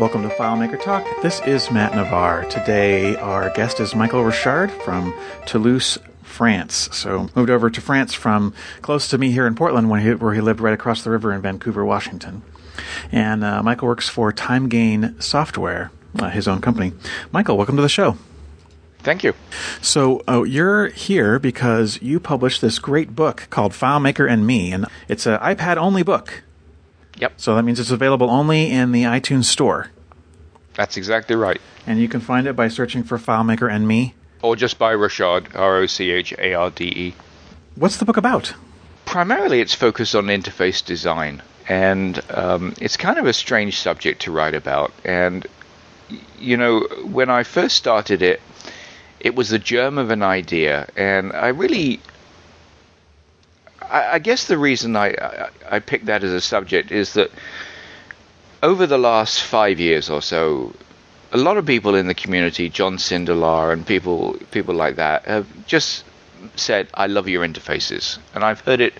Welcome to FileMaker Talk. This is Matt Navarre. Today, our guest is Michael Rocharde from Toulouse, France. So, moved over to France from close to me here in Portland, where he, where he lived right across the river in Vancouver, Washington. And uh, Michael works for TimeGain Software, uh, his own company. Michael, welcome to the show. Thank you. So uh, you're here because you published this great book called FileMaker and Me, and it's an iPad-only book. Yep. So that means it's available only in the iTunes Store. That's exactly right. And you can find it by searching for FileMaker and Me. Or just by Rocharde, R O C H A R D E. What's the book about? Primarily, it's focused on interface design. And um, it's kind of a strange subject to write about. And, you know, when I first started it, it was the germ of an idea. And I really I, I guess the reason I, I, I picked that as a subject is that over the last five years or so, a lot of people in the community, John Sindelar and people people like that, have just said, "I love your interfaces," and I've heard it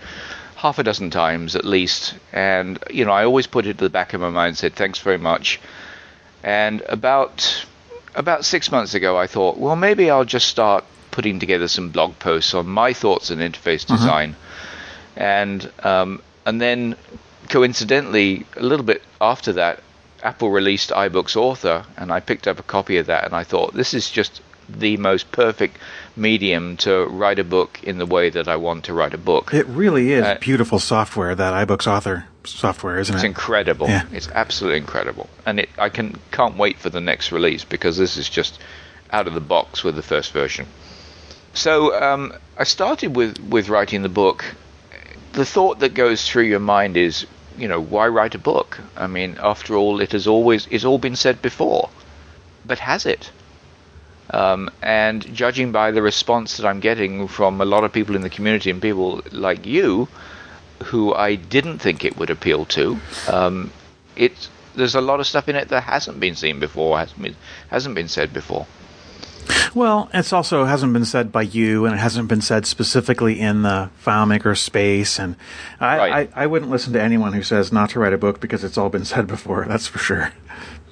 half a dozen times at least. And you know, I always put it to the back of my mind, and said, "Thanks very much." And about about six months ago, I thought, well, maybe I'll just start putting together some blog posts on my thoughts on interface uh-huh. design and um, and then coincidentally, a little bit after that, Apple released iBooks Author, and I picked up a copy of that, and I thought this is just the most perfect medium to write a book in the way that I want to write a book. It really is uh, beautiful software that iBooks Author software, isn't it's it? It's incredible. Yeah. It's absolutely incredible, and it, I can can't wait for the next release because this is just out of the box with the first version. So um, I started with with writing the book the thought that goes through your mind is, you know, why write a book? I mean, after all, it has always it's all been said before, but has it? Um, and judging by the response that I'm getting from a lot of people in the community and people like you, who I didn't think it would appeal to, um, it there's a lot of stuff in it that hasn't been seen before, hasn't been hasn't been said before. Well, it's also hasn't been said by you, and it hasn't been said specifically in the FileMaker space. And I, right. I, I wouldn't listen to anyone who says not to write a book because it's all been said before. That's for sure.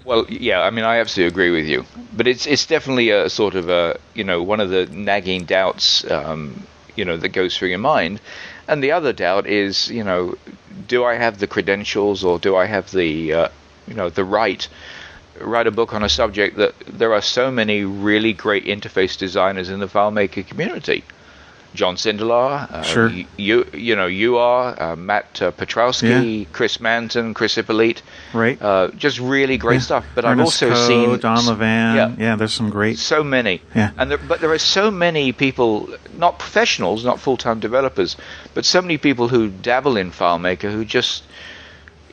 Well, yeah, I mean, I absolutely agree with you, but it's it's definitely a sort of a you know one of the nagging doubts um, you know that goes through your mind, and the other doubt is you know do I have the credentials or do I have the uh, you know the right write a book on a subject that there are so many really great interface designers in the FileMaker community. John Sindelar, uh, sure. you you know you are uh, Matt uh, Petrowsky, yeah. Chris Manton, Chris Ippolite, right? Uh, just really great yeah. stuff. But Ernest I've also Koe, seen Don Levan. Yeah, yeah, there's some great, so many. Yeah, and there, but there are so many people, not professionals, not full-time developers, but so many people who dabble in FileMaker who just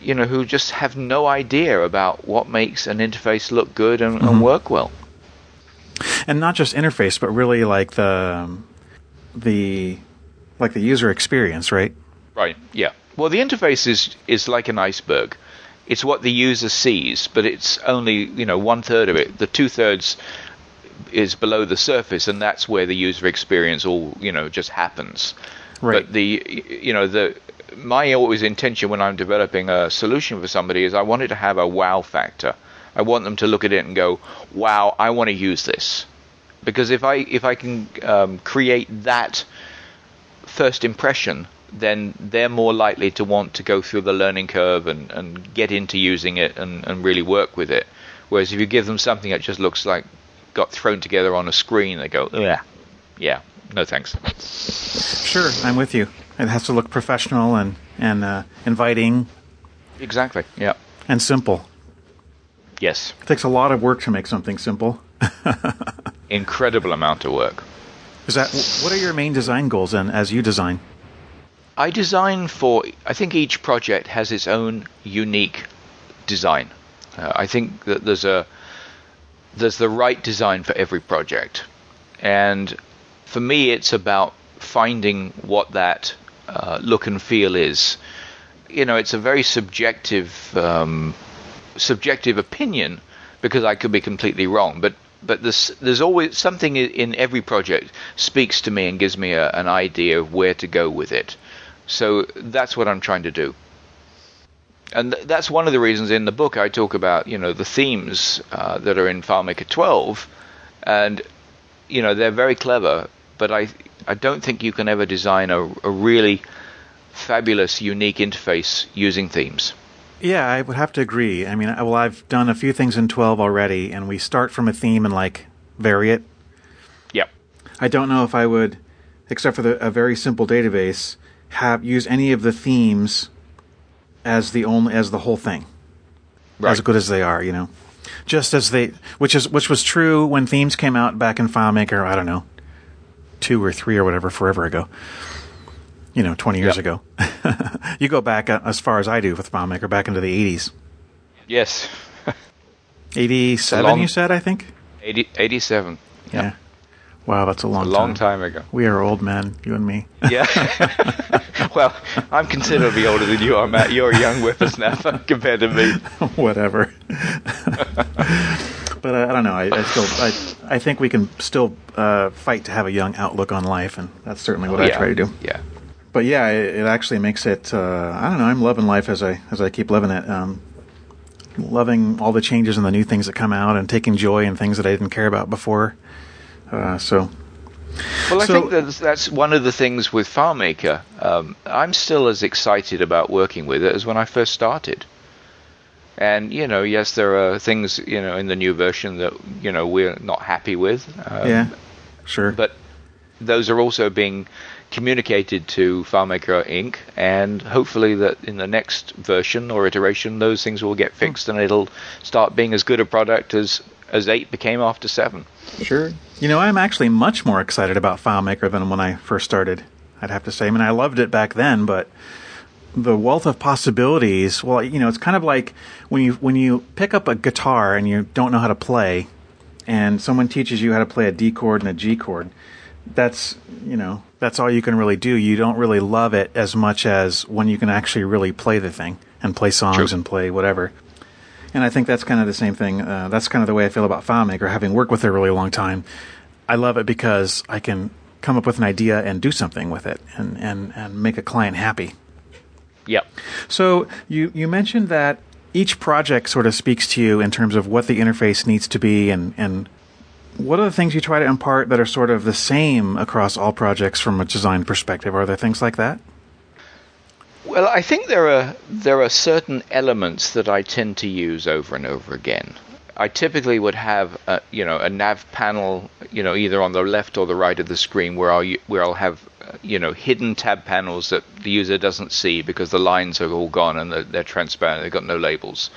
you know, who just have no idea about what makes an interface look good and, mm-hmm. and work well. And not just interface, but really like the the like the user experience, right? Right. Yeah. Well, the interface is is like an iceberg. It's what the user sees, but it's only you know one third of it. The two thirds is below the surface, and that's where the user experience all you know just happens. Right. But the you know the my always intention when I'm developing a solution for somebody is I want it to have a wow factor. I want them to look at it and go, "Wow, I want to use this." Because if I if I can um, create that first impression, then they're more likely to want to go through the learning curve and, and get into using it and, and really work with it. Whereas if you give them something that just looks like got thrown together on a screen, they go, "Yeah, yeah, no thanks." Sure, I'm with you. It has to look professional and and uh, inviting. Exactly. Yeah. And simple. Yes. It takes a lot of work to make something simple. Incredible amount of work. Is that what are your main design goals then as you design? I design for I think each project has its own unique design. Uh, I think that there's a there's the right design for every project. And for me it's about finding what that uh, look and feel is. You know, it's a very subjective um, subjective opinion because I could be completely wrong. But but there's there's always something in every project speaks to me and gives me a, an idea of where to go with it. So that's what I'm trying to do. and th- that's one of the reasons in the book I talk about you know the themes uh, that are in FileMaker 12, and you know they're very clever, but I I don't think you can ever design a, a really fabulous, unique interface using themes. Yeah, I would have to agree. I mean, well, I've done a few things in 12 already, and we start from a theme and like vary it. Yep. I don't know if I would, except for the, a very simple database, have use any of the themes as the only as the whole thing, Right. as good as they are. You know, just as they, which is which was true when themes came out back in FileMaker. I don't know, two or three or whatever, forever ago. You know, 20 years Yep. ago. you go back uh, as far as I do with FileMaker, back into the 80s. Yes. 87, long- you said, I think? 80, 87. Yeah. Wow, that's a long A long time ago. We are old men, you and me. Yeah. well, I'm considerably older than you are, Matt. You're a young whippersnapper compared to me. Whatever. But uh, I don't know. I, I still, I, I think we can still uh, fight to have a young outlook on life, and that's certainly what I Oh, yeah. try to do. Yeah. But yeah, it, it actually makes it. Uh, I don't know. I'm loving life as I as I keep living it. Um, loving all the changes and the new things that come out, and taking joy in things that I didn't care about before. Uh, so Well, I So- think that's, that's one of the things with FileMaker. Um, I'm still as excited about working with it as when I first started. And you know, yes, there are things you know in the new version that you know we're not happy with. Um, yeah, sure. But those are also being communicated to FileMaker Inc. And hopefully that in the next version or iteration, those things will get fixed and it'll start being as good a product as as eight became after seven. Sure. You know, I'm actually much more excited about FileMaker than when I first started. I'd have to say. I mean, I loved it back then, but the wealth of possibilities. Well, you know, it's kind of like when you when you pick up a guitar and you don't know how to play, and someone teaches you how to play a D chord and a G chord. That's you know that's all you can really do. You don't really love it as much as when you can actually really play the thing and play songs True. and play whatever. And I think that's kind of the same thing. Uh, that's kind of the way I feel about FileMaker, having worked with it a really long time. I love it because I can come up with an idea and do something with it and, and, and make a client happy. So you, you mentioned that each project sort of speaks to you in terms of what the interface needs to be and, and what are the things you try to impart that are sort of the same across all projects from a design perspective? Are there things like that? Well, I think there are there are certain elements that I tend to use over and over again. I typically would have a, you know a nav panel you know either on the left or the right of the screen where I'll where I'll have you know hidden tab panels that the user doesn't see because the lines are all gone and they're, they're transparent. They've got no labels,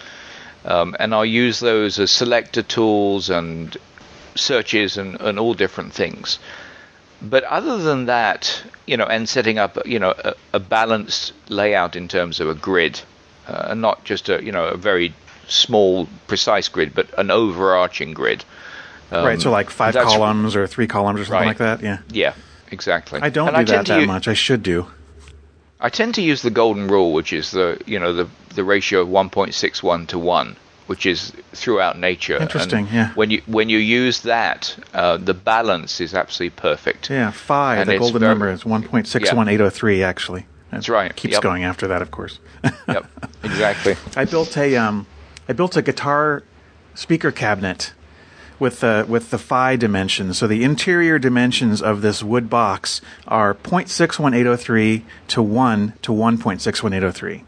um, and I'll use those as selector tools and searches and, and all different things. But other than that, you know, and setting up, you know, a, a balanced layout in terms of a grid, uh, and not just a, you know, a very small, precise grid, but an overarching grid. Um, right. So like five columns or three columns or something Right. like that. Yeah. Yeah, exactly. I don't And do I that that u- much. I should do. I tend to use the golden rule, which is the, you know, the the ratio of 1.61 to one, which is throughout nature. And Interesting, yeah. When you when you use that, uh, the balance is absolutely perfect. Yeah, phi, And the golden very- number is 1.61803 actually. That's right. Keeps Yep. going after that, of course. Yep, exactly. I built a um, I built a guitar speaker cabinet with the with the phi dimensions. So the interior dimensions of this wood box are 0.61803 to 1 to 1.61803.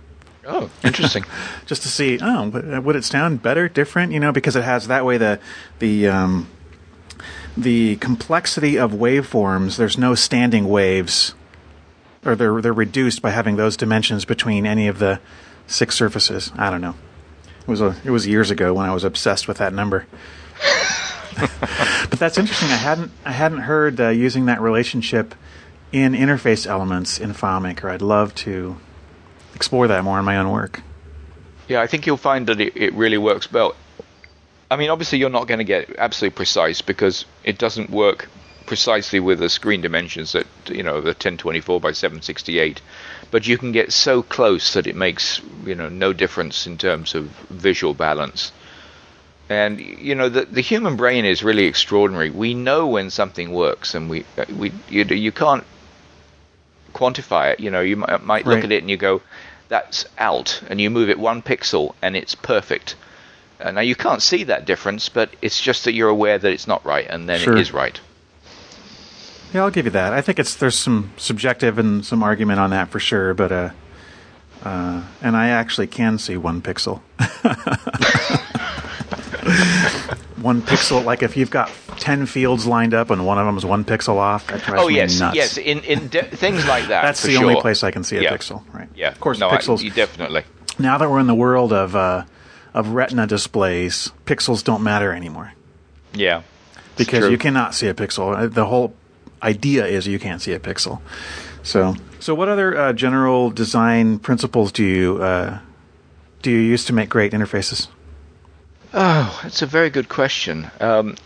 Oh, interesting. Just to see, oh, would would it sound better, different? You know, because it has that way the the um, the complexity of waveforms. There's no standing waves, or they're they're reduced by having those dimensions between any of the six surfaces. I don't know. It was a, it was years ago when I was obsessed with that number. but that's interesting. I hadn't I hadn't heard uh, using that relationship in interface elements in FileMaker. I'd love to explore that more in my own work. Yeah, I think you'll find that it, it really works well. I mean, obviously, you're not going to get absolutely precise because it doesn't work precisely with the screen dimensions that you know the 1024 by 768. But you can get so close that it makes you know no difference in terms of visual balance. And you know the the human brain is really extraordinary. We know when something works, and we we you you can't quantify it. You know, you might, might look Right. at it and you go, that's out, and you move it one pixel, and it's perfect. Uh, now you can't see that difference, but it's just that you're aware that it's not right, and then Sure. it is right. Yeah, I'll give you that. I think it's there's some subjective and some argument on that for sure, but uh, uh, and I actually can see one pixel. one pixel, like if you've got ten fields lined up and one of them is one pixel off, that drives Oh me yes, nuts. yes. In in de- things like that. That's the only place I can see a Yeah. pixel, right? Yeah, of course, no, I- pixels. you definitely. now that we're in the world of uh, of Retina displays, pixels don't matter anymore Yeah, because you cannot see a pixel. Uh, The whole idea is you can't see a pixel. So, so what other uh, general design principles do you uh, do you use to make great interfaces? Oh, that's a very good question. Um,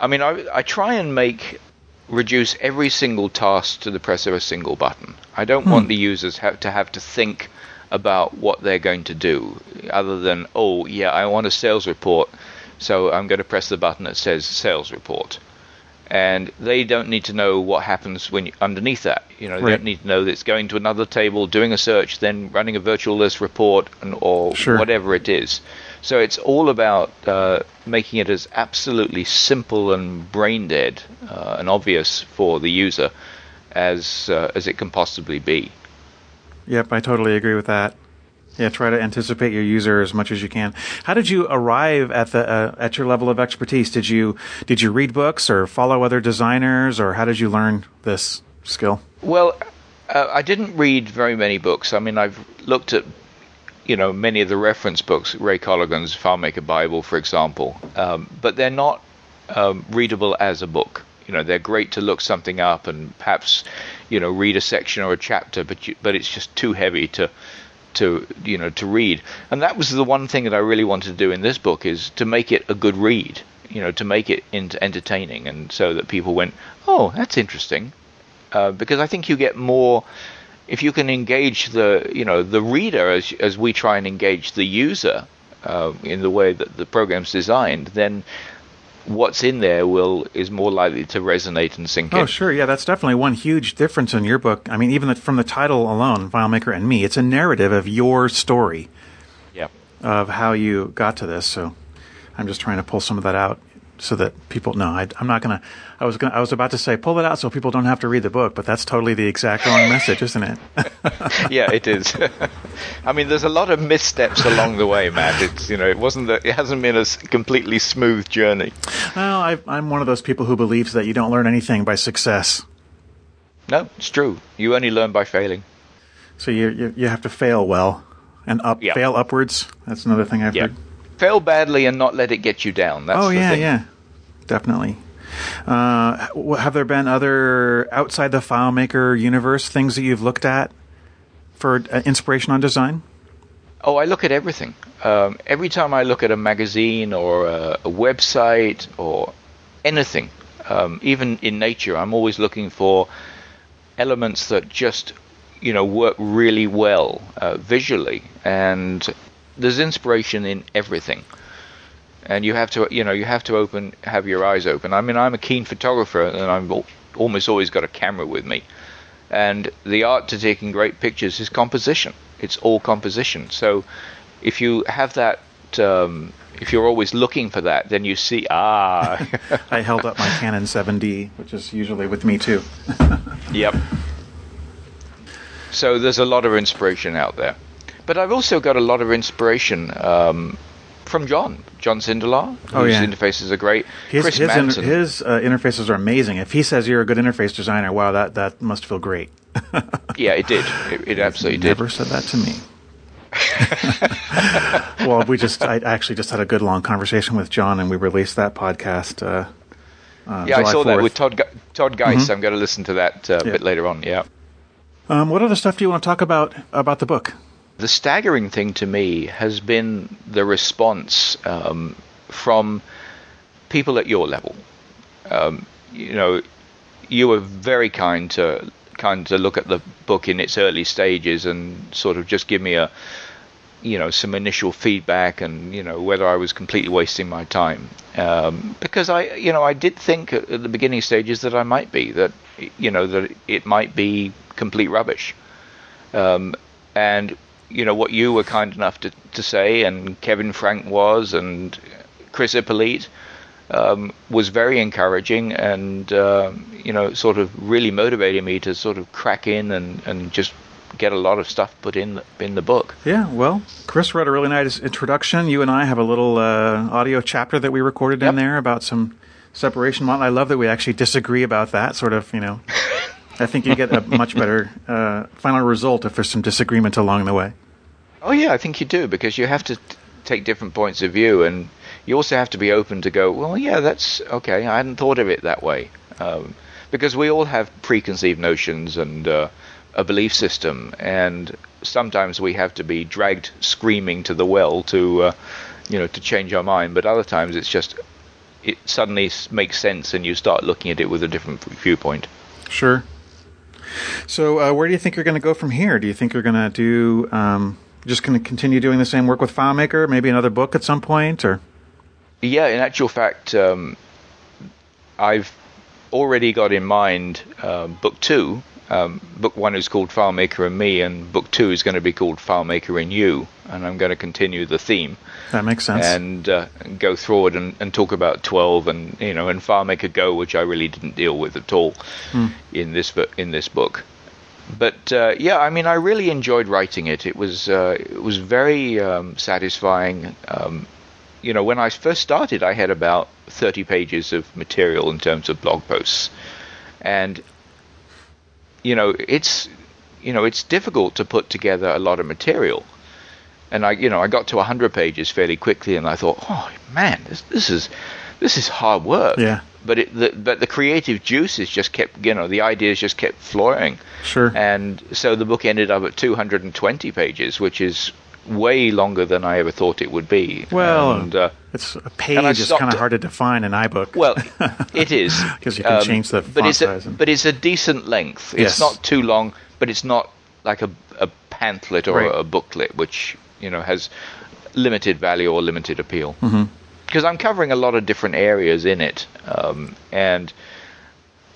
I mean, I, I try and make reduce every single task to the press of a single button. I don't want the users have to have to think about what they're going to do, other than oh yeah, I want a sales report, so I'm going to press the button that says sales report. And they don't need to know what happens when you, underneath that. You know, they Right. don't need to know that it's going to another table, doing a search, then running a virtual list report, and or Sure. whatever it is. So it's all about uh, making it as absolutely simple and brain dead uh, and obvious for the user as uh, as it can possibly be. Yep, I totally agree with that. Yeah, try to anticipate your user as much as you can. How did you arrive at the uh, at your level of expertise? Did you did you read books or follow other designers, or how did you learn this skill? Well, uh, I didn't read very many books. I mean, I've looked at you know many of the reference books, Ray Cologon's FileMaker Bible, for example, um, but they're not um, readable as a book. You know, they're great to look something up and perhaps you know read a section or a chapter, but you, but it's just too heavy to to you know to read. And that was the one thing that I really wanted to do in this book is to make it a good read. You know, to make it into entertaining, and so that people went, "Oh, that's interesting." uh, because I think you get more if you can engage the you know the reader as as we try and engage the user uh, in the way that the program's designed, then what's in there will is more likely to resonate and sink Oh, in. Oh, sure. Yeah, that's definitely one huge difference in your book. I mean, even the, from the title alone, FileMaker and Me, it's a narrative of your story Yeah. of how you got to this. So I'm just trying to pull some of that out so that people know. I, I'm not going to. I was gonna, I was about to say pull it out so people don't have to read the book, but that's totally the exact wrong message, isn't it? yeah, it is. I mean, there's a lot of missteps along the way, Matt. It's you know, it wasn't that it hasn't been a completely smooth journey. well, I, I'm one of those people who believes that you don't learn anything by success. No, it's true. You only learn by failing. So you you, you have to fail well and up Yeah. fail upwards. That's another thing I've Yeah. heard. Fail badly and not let it get you down. That's oh the yeah, thing. yeah, definitely. Uh, have there been other outside the FileMaker universe things that you've looked at for uh, inspiration on design? Oh, I look at everything. Um, every time I look at a magazine or a, a website or anything, um, even in nature, I'm always looking for elements that just, you know, work really well uh, visually. And there's inspiration in everything. And you have to, you know, you have to open, have your eyes open. I mean, I'm a keen photographer, and I'm al- almost always got a camera with me. And the art to taking great pictures is composition. It's all composition. So if you have that, um, if you're always looking for that, then you see, ah, I held up my Canon 7D, which is usually with me too. yep. So there's a lot of inspiration out there. But I've also got a lot of inspiration um, from John, John Sindelar, Oh, whose yeah. interfaces are great. His Chris his, inter- Manson. his uh, interfaces are amazing. If he says you're a good interface designer, wow, that that must feel great. yeah, it did. It, it absolutely did. Never said that to me. well, we just I actually just had a good long conversation with John, and we released that podcast. Uh, uh, Yeah, I July saw that with Todd Todd Geist. I'm going to listen to that uh, a Yeah. bit later on. Yeah. Um, what other stuff do you want to talk about about the book? The staggering thing to me has been the response um, from people at your level. Um, you know, you were very kind to kind to look at the book in its early stages and sort of just give me a you know some initial feedback and you know whether I was completely wasting my time um, because I you know I did think at the beginning stages that I might be that you know that it might be complete rubbish um, and you know what you were kind enough to, to say, and Kevin Frank was, and Chris Ippolite um, was very encouraging, and uh, you know, sort of really motivated me to sort of crack in and, and just get a lot of stuff put in the, in the book. Yeah, well, Chris wrote a really nice introduction. You and I have a little uh, audio chapter that we recorded Yep. in there about some separation model. I love that we actually disagree about that. Sort of, you know. I think you get a much better uh, final result if there's some disagreement along the way. Oh yeah, I think you do because you have to t- take different points of view, and you also have to be open to go. Well, yeah, that's okay. I hadn't thought of it that way, um, because we all have preconceived notions and uh, a belief system, and sometimes we have to be dragged screaming to the well to, uh, you know, to change our mind. But other times it's just it suddenly makes sense, and you start looking at it with a different viewpoint. Sure. So, uh, where do you think you're going to go from here? Do you think you're going to do um, just going to continue doing the same work with FileMaker? Maybe another book at some point, or Yeah, in actual fact, um, I've already got in mind uh, book two. Um, book one is called FileMaker and Me, and book two is going to be called FileMaker and You. And I'm going to continue the theme that makes sense. and uh, go forward and, and talk about 12 and you know and FileMaker Go, which I really didn't deal with at all in this in this book. But uh, yeah, I mean, I really enjoyed writing it. It was uh, it was very um, satisfying. Um, you know, when I first started, I had about 30 pages of material in terms of blog posts, and you know, it's you know, it's difficult to put together a lot of material. And I, you know, I got to 100 pages fairly quickly, and I thought, oh man, this, this is this is hard work. Yeah. But it, the, but the creative juices just kept, you know, the ideas just kept flowing. Sure. And so the book ended up at 220 pages, which is way longer than I ever thought it would be. Well, and, uh, it's a page is kind of hard to define in iBook. well, it is because you can change the but font it's a, but it's a decent length. It's Yes. not too long, but it's not like a, a pamphlet or Right. a booklet, which you know has limited value or limited appeal. Mm-hmm. Because I'm covering a lot of different areas in it, um, and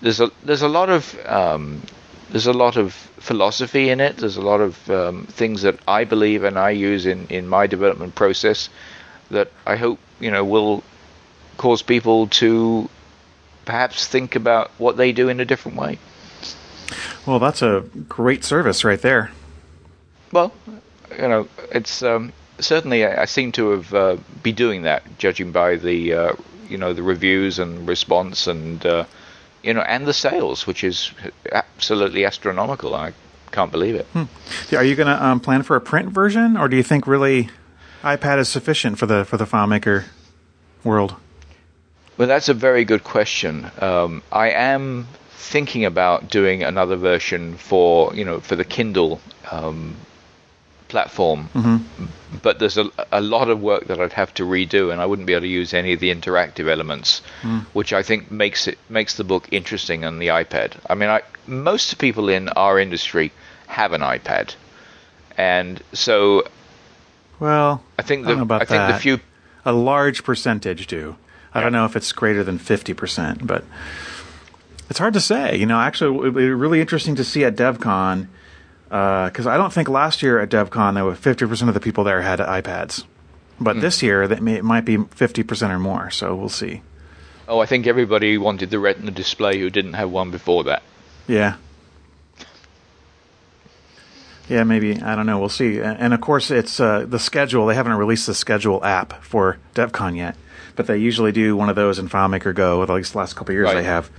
there's a there's a lot of um, there's a lot of philosophy in it. There's a lot of um, things that I believe and I use in, in my development process that I hope you know will cause people to perhaps think about what they do in a different way. well, that's a great service right there. Well, you know, it's um, certainly I, I seem to have uh, be doing that, judging by the uh, you know the reviews and response and uh, you know and the sales, which is absolutely astronomical. I can't believe it. Are you going to um, plan for a print version, or do you think really iPad is sufficient for the for the FileMaker world? Well, that's a very good question. Um, I am thinking about doing another version for you know for the Kindle um, platform, but there's a, a lot of work that I'd have to redo, and I wouldn't be able to use any of the interactive elements, which I think makes it makes the book interesting on the iPad. I mean, I, most people in our industry have an iPad, and so Well, I think I don't the know about I think the few a large percentage do. I don't know if it's greater than 50%, but it's hard to say. You know, actually, it would be really interesting to see at DevCon, uh, because I don't think last year at DevCon, there were 50% of the people there had iPads. But hmm. this year, that may, it might be 50% or more, so we'll see. Oh, I think everybody wanted the Retina display who didn't have one before that. Yeah. Yeah, maybe. I don't know. We'll see. And, of course, it's uh, the schedule. They haven't released the schedule app for DevCon yet, but they usually do one of those in FileMaker Go. At least the last couple of years Right. they have.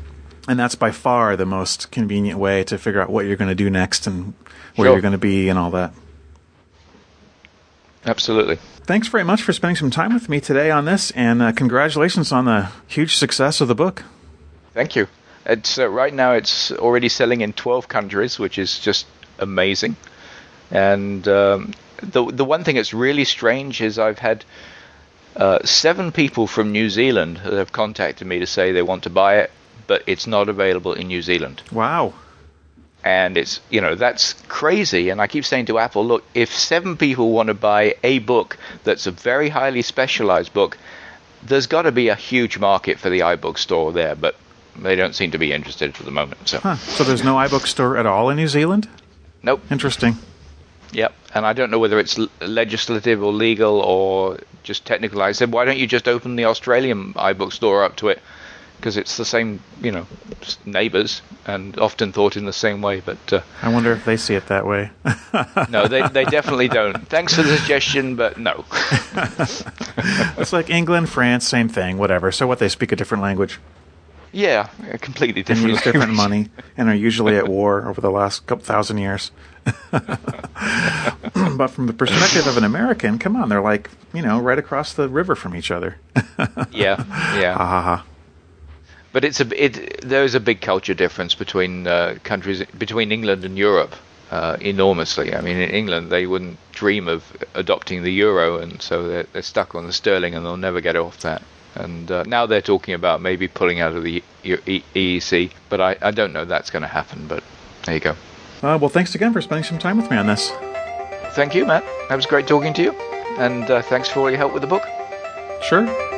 And that's by far the most convenient way to figure out what you're going to do next and where Sure. you're going to be and all that. Absolutely. Thanks very much for spending some time with me today on this, and uh, congratulations on the huge success of the book. Thank you. It's uh, right now it's already selling in 12 countries, which is just amazing. And um, the the one thing that's really strange is I've had uh, seven people from New Zealand that have contacted me to say they want to buy it, but it's not available in New Zealand. Wow. and it's you know that's crazy and i keep saying to apple look if seven people want to buy a book that's a very highly specialized book there's got to be a huge market for the ibook store there but they don't seem to be interested for the moment so Huh. So there's no iBook store at all in New Zealand? nope Interesting. Yep, and I don't know whether it's legislative or legal or just technical. I said, why don't you just open the Australian iBook store up to it? Because it's the same, you know, neighbours and often thought in the same way. But uh, I wonder if they see it that way. no, they, they definitely don't. Thanks for the suggestion, but no. it's like England, France, same thing, whatever. So what? They speak a different language yeah, completely and different. use different money and are usually at war over the last couple thousand years. but from the perspective of an American, come on, they're like you know right across the river from each other. Yeah, yeah. ha ha ha. But it's a it. There is a big culture difference between uh, countries between England and Europe, uh, enormously. I mean, in England they wouldn't dream of adopting the euro, and so they're, they're stuck on the sterling, and they'll never get off that. And uh, now they're talking about maybe pulling out of the EEC, but I, I don't know that's going to happen. But there you go. Uh, well, thanks again for spending some time with me on this. Thank you, Matt. That was great talking to you, and uh, thanks for all your help with the book. Sure.